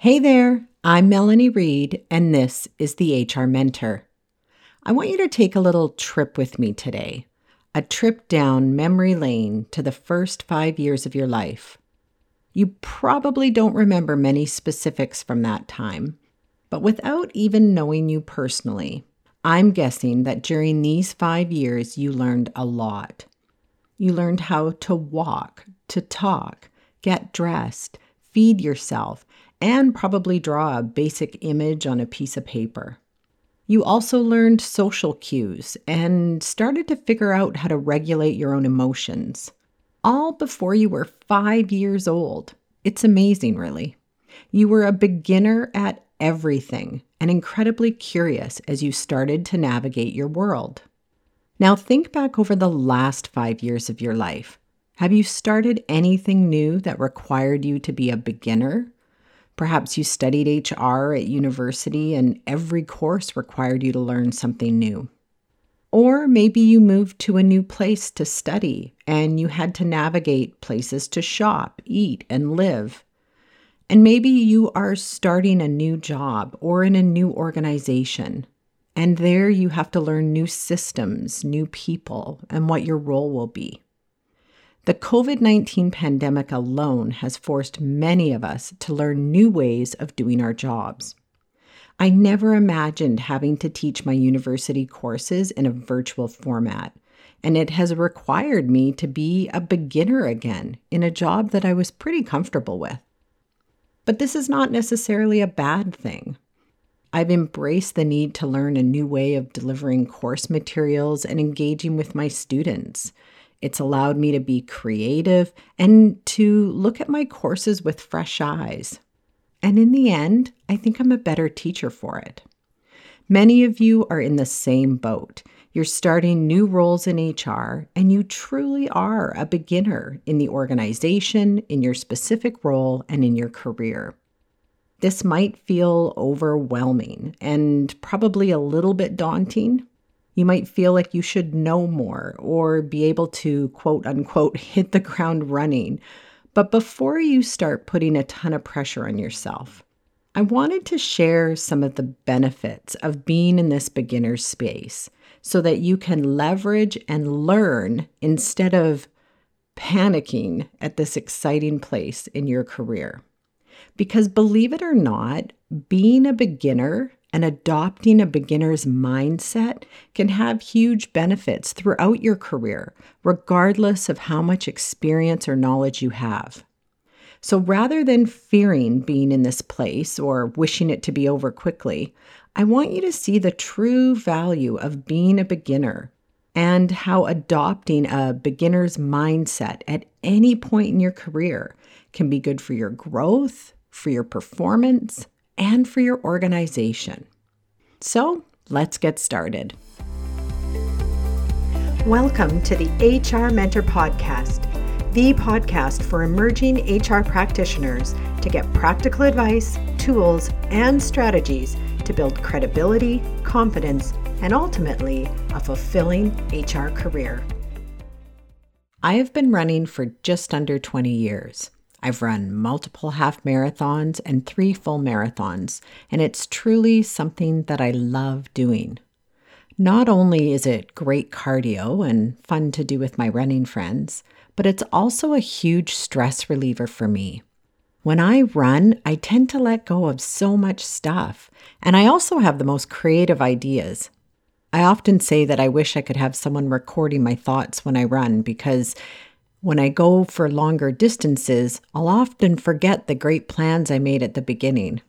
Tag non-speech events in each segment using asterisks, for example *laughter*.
Hey there, I'm Melanie Reed, and this is the HR Mentor. I want you to take a little trip with me today a trip down memory lane to the first five years of your life. You probably don't remember many specifics from that time, but without even knowing you personally, I'm guessing that during these five years you learned a lot. You learned how to walk, to talk, get dressed, feed yourself, and probably draw a basic image on a piece of paper. You also learned social cues and started to figure out how to regulate your own emotions, all before you were five years old. It's amazing, really. You were a beginner at everything and incredibly curious as you started to navigate your world. Now, think back over the last five years of your life. Have you started anything new that required you to be a beginner Perhaps you studied HR at university and every course required you to learn something new. Or maybe you moved to a new place to study and you had to navigate places to shop, eat, and live. And maybe you are starting a new job or in a new organization. And there you have to learn new systems, new people, and what your role will be. The COVID 19 pandemic alone has forced many of us to learn new ways of doing our jobs. I never imagined having to teach my university courses in a virtual format, and it has required me to be a beginner again in a job that I was pretty comfortable with. But this is not necessarily a bad thing. I've embraced the need to learn a new way of delivering course materials and engaging with my students it's allowed me to be creative and to look at my courses with fresh eyes. And in the end, I think I'm a better teacher for it. Many of you are in the same boat. You're starting new roles in HR, and you truly are a beginner in the organization, in your specific role, and in your career. This might feel overwhelming and probably a little bit daunting, you might feel like you should know more or be able to quote unquote *laughs* hit the ground running. But before you start putting a ton of pressure on yourself, I wanted to share some of the benefits of being in this beginner space so that you can leverage and learn instead of panicking at this exciting place in your career. Because believe it or not, being a beginner and adopting a beginner's mindset can have huge benefits throughout your career, regardless of how much experience or knowledge you have. So rather than fearing being in this place or wishing it to be over quickly, I want you to see the true value of being a beginner and how adopting a beginner's mindset at any point in your career can be good for your growth, for your performance, and for your organization. So let's get started. Welcome to the HR Mentor Podcast, the podcast for emerging HR practitioners to get practical advice, tools, and strategies to build credibility, confidence, and ultimately a fulfilling HR career. I have been running for just under 20 years. I've run multiple half marathons and three full marathons, and it's truly something that I love doing. Not only is it great cardio and fun to do with my running friends, but it's also a huge stress reliever for me. When I run, I tend to let go of so much stuff, and I also have the most creative ideas. I often say that I wish I could have someone recording my thoughts when I run because when I go for longer distances, I'll often forget the great plans I made at the beginning.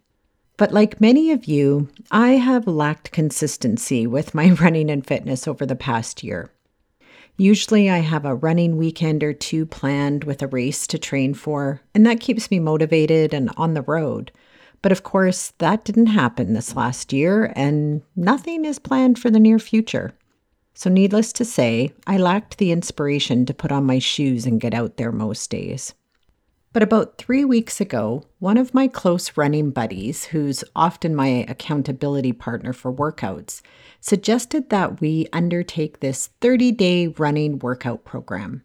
But like many of you, I have lacked consistency with my *laughs* running and fitness over the past year. Usually, I have a running weekend or two planned with a race to train for, and that keeps me motivated and on the road. But of course, that didn't happen this last year, and nothing is planned for the near future. So, needless to say, I lacked the inspiration to put on my shoes and get out there most days. But about three weeks ago, one of my close running buddies, who's often my accountability partner for workouts, suggested that we undertake this 30 day running workout program.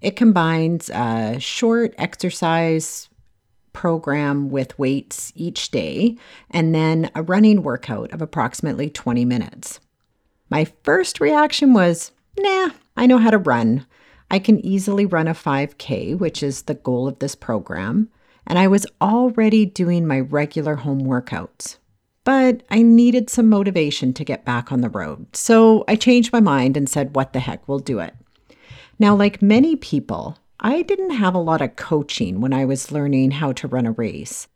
It combines a short exercise program with weights each day and then a running workout of approximately 20 minutes. My first reaction was, nah, I know how to run. I can easily run a 5K, which is the goal of this program, and I was already doing my regular home workouts. But I needed some motivation to get back on the road, so I changed my mind and said, what the heck, we'll do it. Now, like many people, I didn't have a lot of coaching when I was learning how to run a race.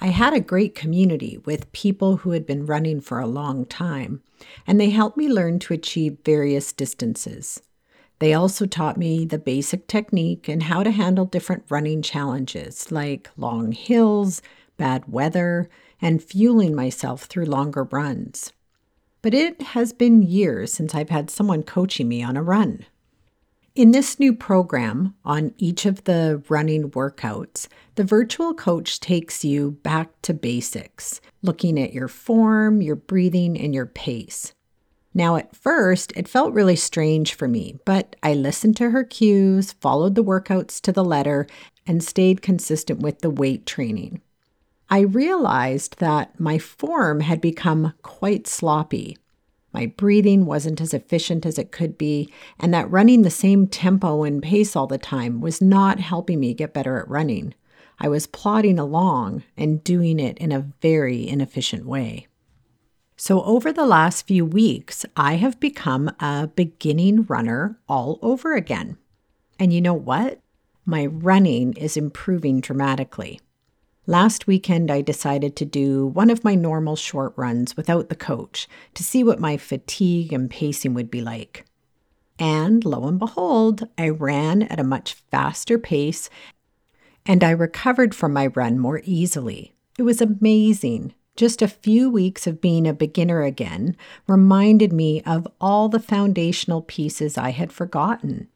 I had a great community with people who had been running for a long time, and they helped me learn to achieve various distances. They also taught me the basic technique and how to handle different running challenges like long hills, bad weather, and fueling myself through longer runs. But it has been years since I've had someone coaching me on a run. In this new program, on each of the running workouts, the virtual coach takes you back to basics, looking at your form, your breathing, and your pace. Now, at first, it felt really strange for me, but I listened to her cues, followed the workouts to the letter, and stayed consistent with the weight training. I realized that my form had become quite sloppy. My breathing wasn't as efficient as it could be, and that running the same tempo and pace all the time was not helping me get better at running. I was plodding along and doing it in a very inefficient way. So, over the last few weeks, I have become a beginning runner all over again. And you know what? My running is improving dramatically. Last weekend, I decided to do one of my normal short runs without the coach to see what my fatigue and pacing would be like. And lo and behold, I ran at a much faster pace and I recovered from my run more easily. It was amazing. Just a few weeks of being a beginner again reminded me of all the foundational pieces I had forgotten.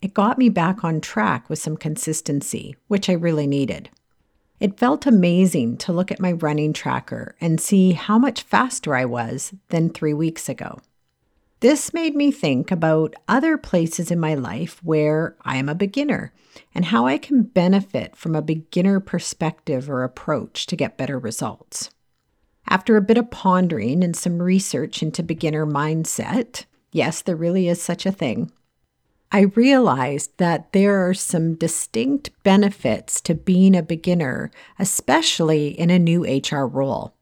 It got me back on track with some consistency, which I really needed. It felt amazing to look at my running tracker and see how much faster I was than three weeks ago. This made me think about other places in my life where I am a beginner and how I can benefit from a beginner perspective or approach to get better results. After a bit of pondering and some research into beginner mindset, yes, there really is such a thing, I realized that there are some distinct benefits to being a beginner, especially in a new HR role.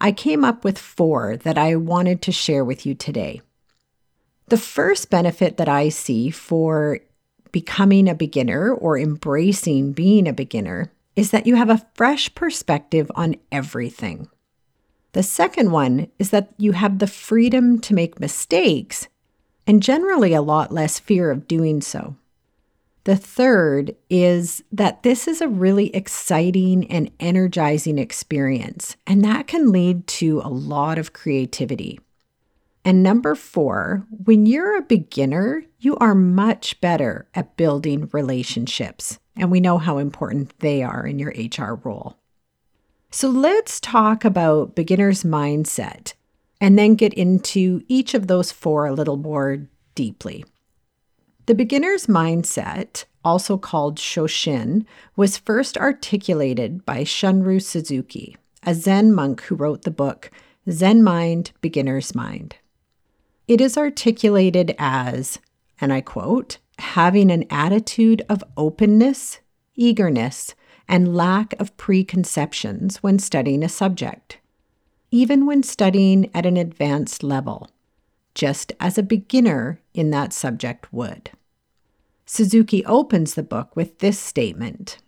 I came up with four that I wanted to share with you today. The first benefit that I see for becoming a beginner or embracing being a beginner is that you have a fresh perspective on everything. The second one is that you have the freedom to make mistakes and generally a lot less fear of doing so. The third is that this is a really exciting and energizing experience, and that can lead to a lot of creativity. And number four, when you're a beginner, you are much better at building relationships, and we know how important they are in your HR role. So let's talk about beginner's mindset and then get into each of those four a little more deeply. The beginner's mindset, also called Shoshin, was first articulated by Shunryu Suzuki, a Zen monk who wrote the book Zen Mind, Beginner's Mind. It is articulated as, and I quote, having an attitude of openness, eagerness, and lack of preconceptions when studying a subject even when studying at an advanced level, just as a beginner in that subject would. Suzuki opens the book with this statement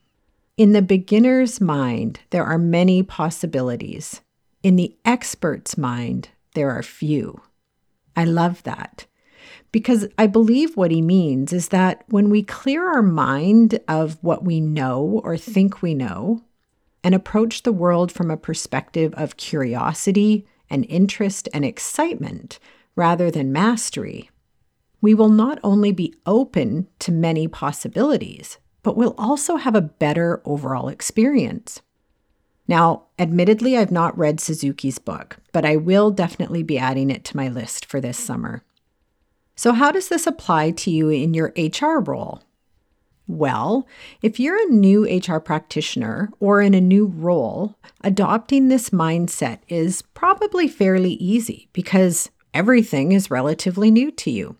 In the beginner's mind, there are many possibilities. In the expert's mind, there are few. I love that because I believe what he means is that when we clear our mind of what we know or think we know, and approach the world from a perspective of curiosity and interest and excitement rather than mastery, we will not only be open to many possibilities, but we'll also have a better overall experience. Now, admittedly, I've not read Suzuki's book, but I will definitely be adding it to my list for this summer. So, how does this apply to you in your HR role? Well, if you're a new HR practitioner or in a new role, adopting this mindset is probably fairly easy because everything is relatively new to you.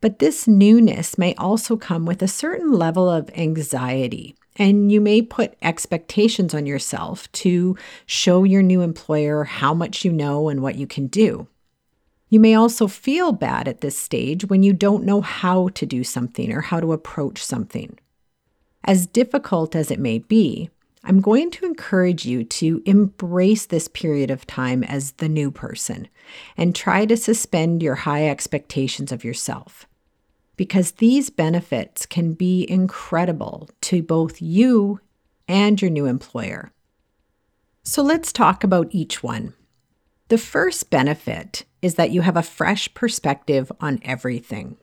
But this newness may also come with a certain level of anxiety, and you may put expectations on yourself to show your new employer how much you know and what you can do. You may also feel bad at this stage when you don't know how to do something or how to approach something. As difficult as it may be, I'm going to encourage you to embrace this period of time as the new person and try to suspend your high expectations of yourself. Because these benefits can be incredible to both you and your new employer. So let's talk about each one. The first benefit is that you have a fresh perspective on everything.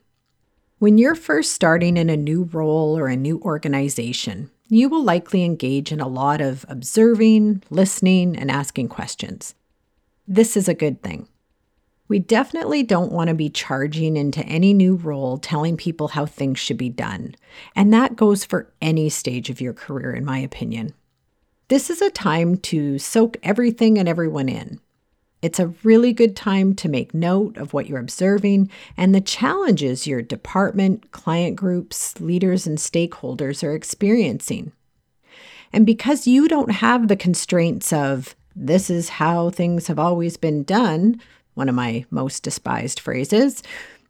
When you're first starting in a new role or a new organization, you will likely engage in a lot of observing, listening, and asking questions. This is a good thing. We definitely don't want to be charging into any new role telling people how things should be done. And that goes for any stage of your career, in my opinion. This is a time to soak everything and everyone in. It's a really good time to make note of what you're observing and the challenges your department, client groups, leaders, and stakeholders are experiencing. And because you don't have the constraints of, this is how things have always been done, one of my most despised phrases,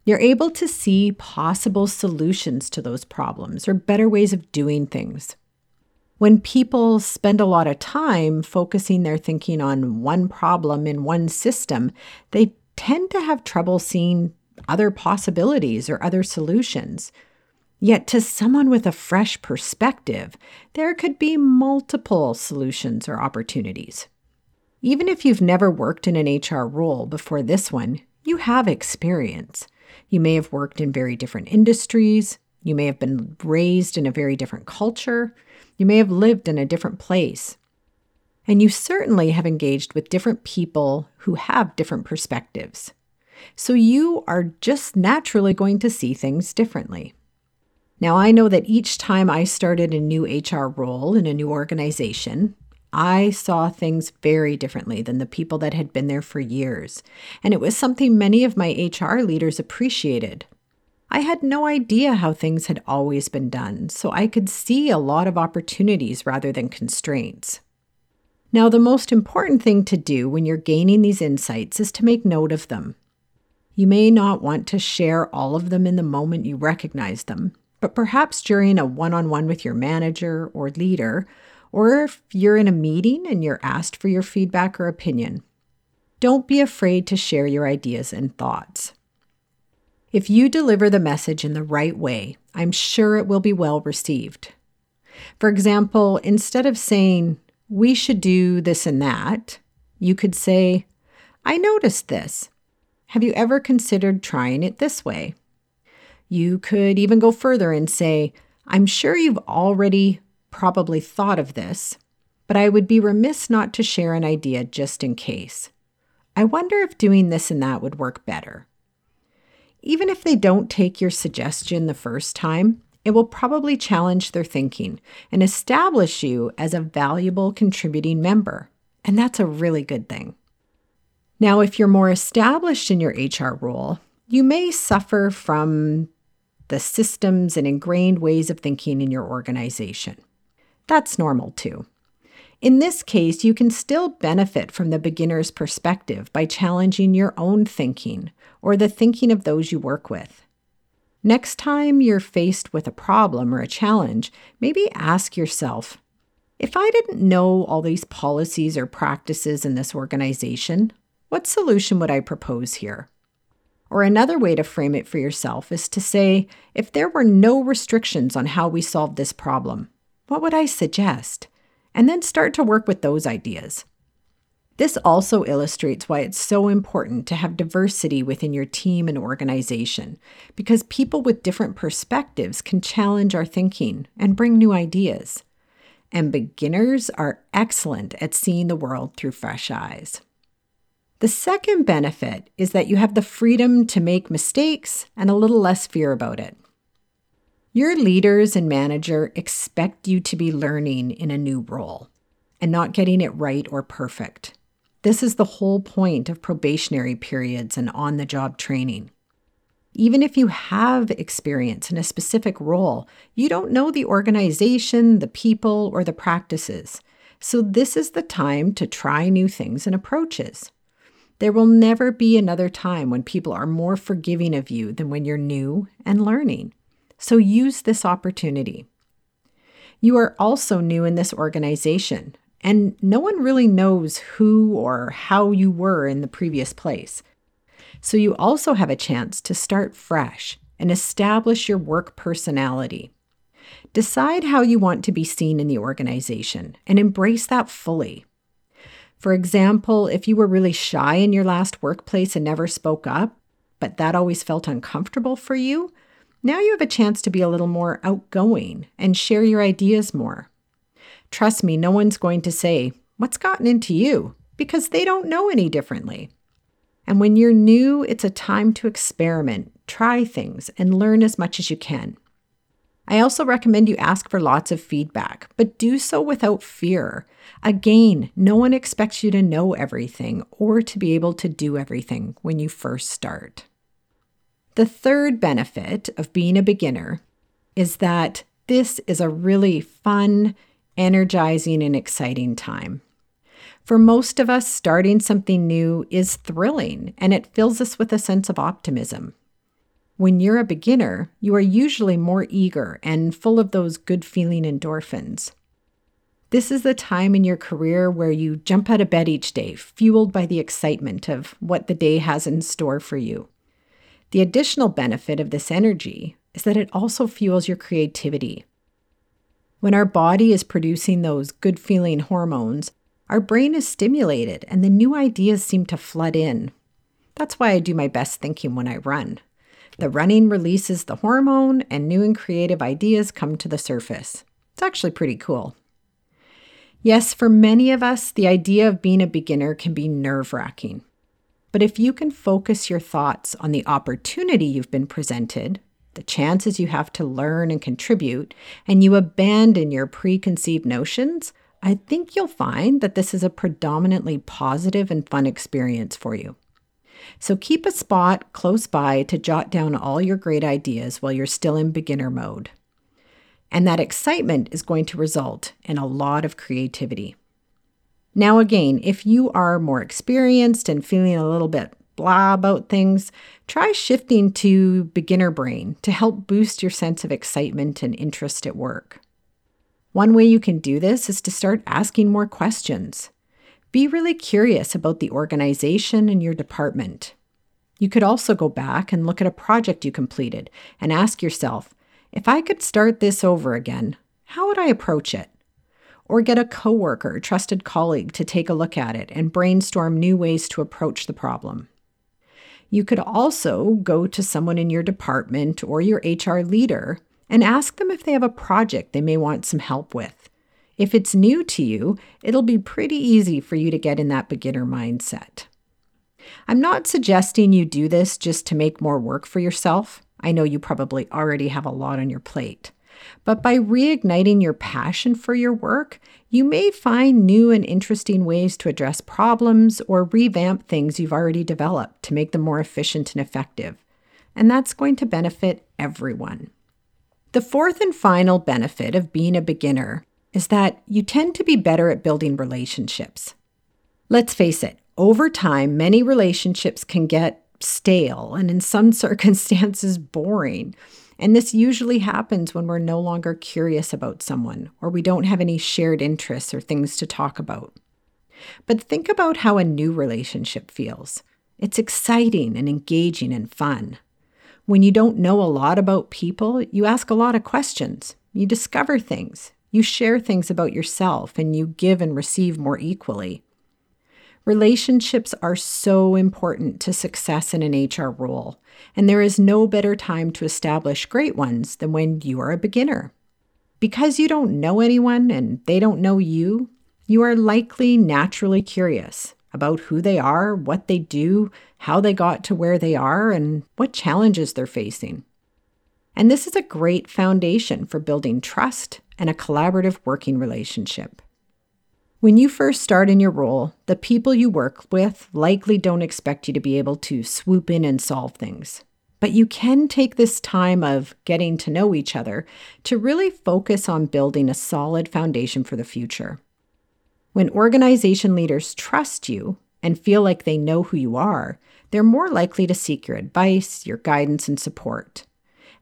you're able to see possible solutions to those problems or better ways of doing things. When people spend a lot of time focusing their thinking on one problem in one system, they tend to have trouble seeing other possibilities or other solutions. Yet, to someone with a fresh perspective, there could be multiple solutions or opportunities. Even if you've never worked in an HR role before this one, you have experience. You may have worked in very different industries, you may have been raised in a very different culture, you may have lived in a different place. And you certainly have engaged with different people who have different perspectives. So you are just naturally going to see things differently. Now, I know that each time I started a new HR role in a new organization, I saw things very differently than the people that had been there for years. And it was something many of my HR leaders appreciated. I had no idea how things had always been done, so I could see a lot of opportunities rather than constraints. Now, the most important thing to do when you're gaining these insights is to make note of them. You may not want to share all of them in the moment you recognize them, but perhaps during a one on one with your manager or leader, or if you're in a meeting and you're asked for your feedback or opinion. Don't be afraid to share your ideas and thoughts. If you deliver the message in the right way, I'm sure it will be well received. For example, instead of saying, we should do this and that, you could say, I noticed this. Have you ever considered trying it this way? You could even go further and say, I'm sure you've already probably thought of this, but I would be remiss not to share an idea just in case. I wonder if doing this and that would work better. Even if they don't take your suggestion the first time, it will probably challenge their thinking and establish you as a valuable contributing member. And that's a really good thing. Now, if you're more established in your HR role, you may suffer from the systems and ingrained ways of thinking in your organization. That's normal too. In this case, you can still benefit from the beginner's perspective by challenging your own thinking or the thinking of those you work with. Next time you're faced with a problem or a challenge, maybe ask yourself if I didn't know all these policies or practices in this organization, what solution would I propose here? Or another way to frame it for yourself is to say, if there were no restrictions on how we solve this problem, what would I suggest? And then start to work with those ideas. This also illustrates why it's so important to have diversity within your team and organization, because people with different perspectives can challenge our thinking and bring new ideas. And beginners are excellent at seeing the world through fresh eyes. The second benefit is that you have the freedom to make mistakes and a little less fear about it. Your leaders and manager expect you to be learning in a new role and not getting it right or perfect. This is the whole point of probationary periods and on the job training. Even if you have experience in a specific role, you don't know the organization, the people, or the practices. So, this is the time to try new things and approaches. There will never be another time when people are more forgiving of you than when you're new and learning. So, use this opportunity. You are also new in this organization, and no one really knows who or how you were in the previous place. So you also have a chance to start fresh and establish your work personality. Decide how you want to be seen in the organization and embrace that fully. For example, if you were really shy in your last workplace and never spoke up, but that always felt uncomfortable for you, now you have a chance to be a little more outgoing and share your ideas more. Trust me, no one's going to say, What's gotten into you? because they don't know any differently. And when you're new, it's a time to experiment, try things, and learn as much as you can. I also recommend you ask for lots of feedback, but do so without fear. Again, no one expects you to know everything or to be able to do everything when you first start. The third benefit of being a beginner is that this is a really fun, energizing, and exciting time. For most of us, starting something new is thrilling and it fills us with a sense of optimism. When you're a beginner, you are usually more eager and full of those good feeling endorphins. This is the time in your career where you jump out of bed each day, fueled by the excitement of what the day has in store for you. The additional benefit of this energy is that it also fuels your creativity. When our body is producing those good feeling hormones, our brain is stimulated and the new ideas seem to flood in. That's why I do my best thinking when I run. The running releases the hormone, and new and creative ideas come to the surface. It's actually pretty cool. Yes, for many of us, the idea of being a beginner can be nerve wracking. But if you can focus your thoughts on the opportunity you've been presented, the chances you have to learn and contribute, and you abandon your preconceived notions, I think you'll find that this is a predominantly positive and fun experience for you. So keep a spot close by to jot down all your great ideas while you're still in beginner mode. And that excitement is going to result in a lot of creativity. Now, again, if you are more experienced and feeling a little bit blah about things, try shifting to beginner brain to help boost your sense of excitement and interest at work. One way you can do this is to start asking more questions. Be really curious about the organization and your department. You could also go back and look at a project you completed and ask yourself if I could start this over again, how would I approach it? Or get a coworker, trusted colleague to take a look at it and brainstorm new ways to approach the problem. You could also go to someone in your department or your HR leader and ask them if they have a project they may want some help with. If it's new to you, it'll be pretty easy for you to get in that beginner mindset. I'm not suggesting you do this just to make more work for yourself. I know you probably already have a lot on your plate. But by reigniting your passion for your work, you may find new and interesting ways to address problems or revamp things you've already developed to make them more efficient and effective. And that's going to benefit everyone. The fourth and final benefit of being a beginner is that you tend to be better at building relationships. Let's face it, over time, many relationships can get stale and in some *laughs* circumstances boring. And this usually happens when we're no longer curious about someone or we don't have any shared interests or things to talk about. But think about how a new relationship feels. It's exciting and engaging and fun. When you don't know a lot about people, you ask a lot of questions. You discover things. You share things about yourself and you give and receive more equally. Relationships are so important to success in an HR role, and there is no better time to establish great ones than when you are a beginner. Because you don't know anyone and they don't know you, you are likely naturally curious about who they are, what they do, how they got to where they are, and what challenges they're facing. And this is a great foundation for building trust and a collaborative working relationship. When you first start in your role, the people you work with likely don't expect you to be able to swoop in and solve things. But you can take this time of getting to know each other to really focus on building a solid foundation for the future. When organization leaders trust you and feel like they know who you are, they're more likely to seek your advice, your guidance, and support.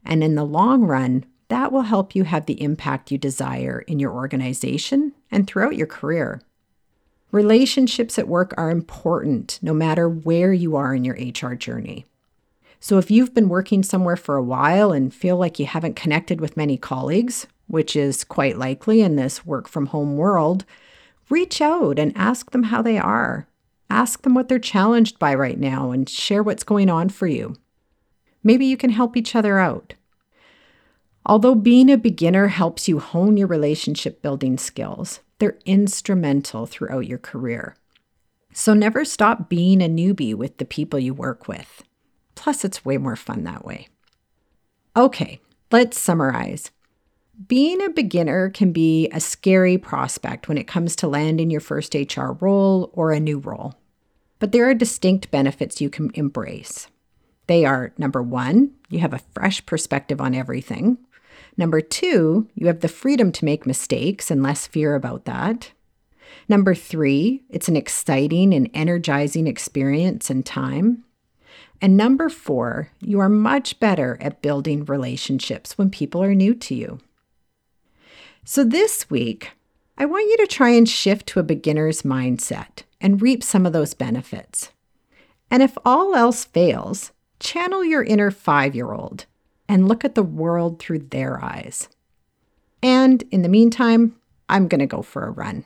And in the long run, that will help you have the impact you desire in your organization and throughout your career. Relationships at work are important no matter where you are in your HR journey. So, if you've been working somewhere for a while and feel like you haven't connected with many colleagues, which is quite likely in this work from home world, reach out and ask them how they are. Ask them what they're challenged by right now and share what's going on for you. Maybe you can help each other out. Although being a beginner helps you hone your relationship building skills, they're instrumental throughout your career. So never stop being a newbie with the people you work with. Plus, it's way more fun that way. Okay, let's summarize. Being a beginner can be a scary prospect when it comes to landing your first HR role or a new role. But there are distinct benefits you can embrace. They are number one, you have a fresh perspective on everything. Number two, you have the freedom to make mistakes and less fear about that. Number three, it's an exciting and energizing experience and time. And number four, you are much better at building relationships when people are new to you. So this week, I want you to try and shift to a beginner's mindset and reap some of those benefits. And if all else fails, channel your inner five year old and look at the world through their eyes. And in the meantime, I'm going to go for a run.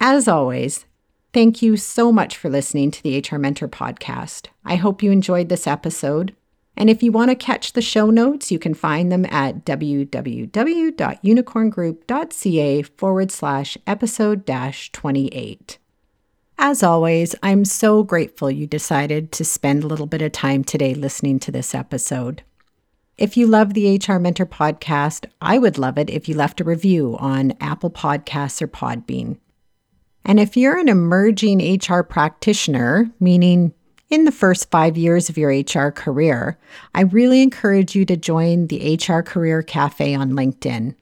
As always, thank you so much for listening to the HR Mentor podcast. I hope you enjoyed this episode. And if you want to catch the show notes, you can find them at www.unicorngroup.ca forward slash episode dash 28. As always, I'm so grateful you decided to spend a little bit of time today listening to this episode. If you love the HR Mentor podcast, I would love it if you left a review on Apple Podcasts or Podbean. And if you're an emerging HR practitioner, meaning in the first five years of your HR career, I really encourage you to join the HR Career Cafe on LinkedIn.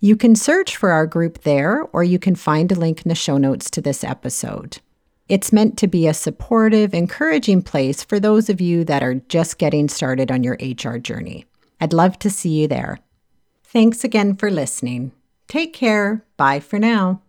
You can search for our group there, or you can find a link in the show notes to this episode. It's meant to be a supportive, encouraging place for those of you that are just getting started on your HR journey. I'd love to see you there. Thanks again for listening. Take care. Bye for now.